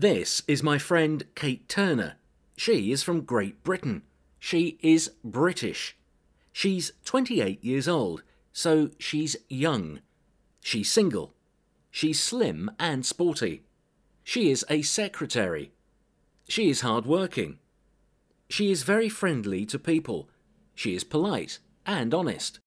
This is my friend Kate Turner. She is from Great Britain. She is British. She's 28 years old, so she's young. She's single. She's slim and sporty. She is a secretary. She is hardworking. She is very friendly to people. She is polite and honest.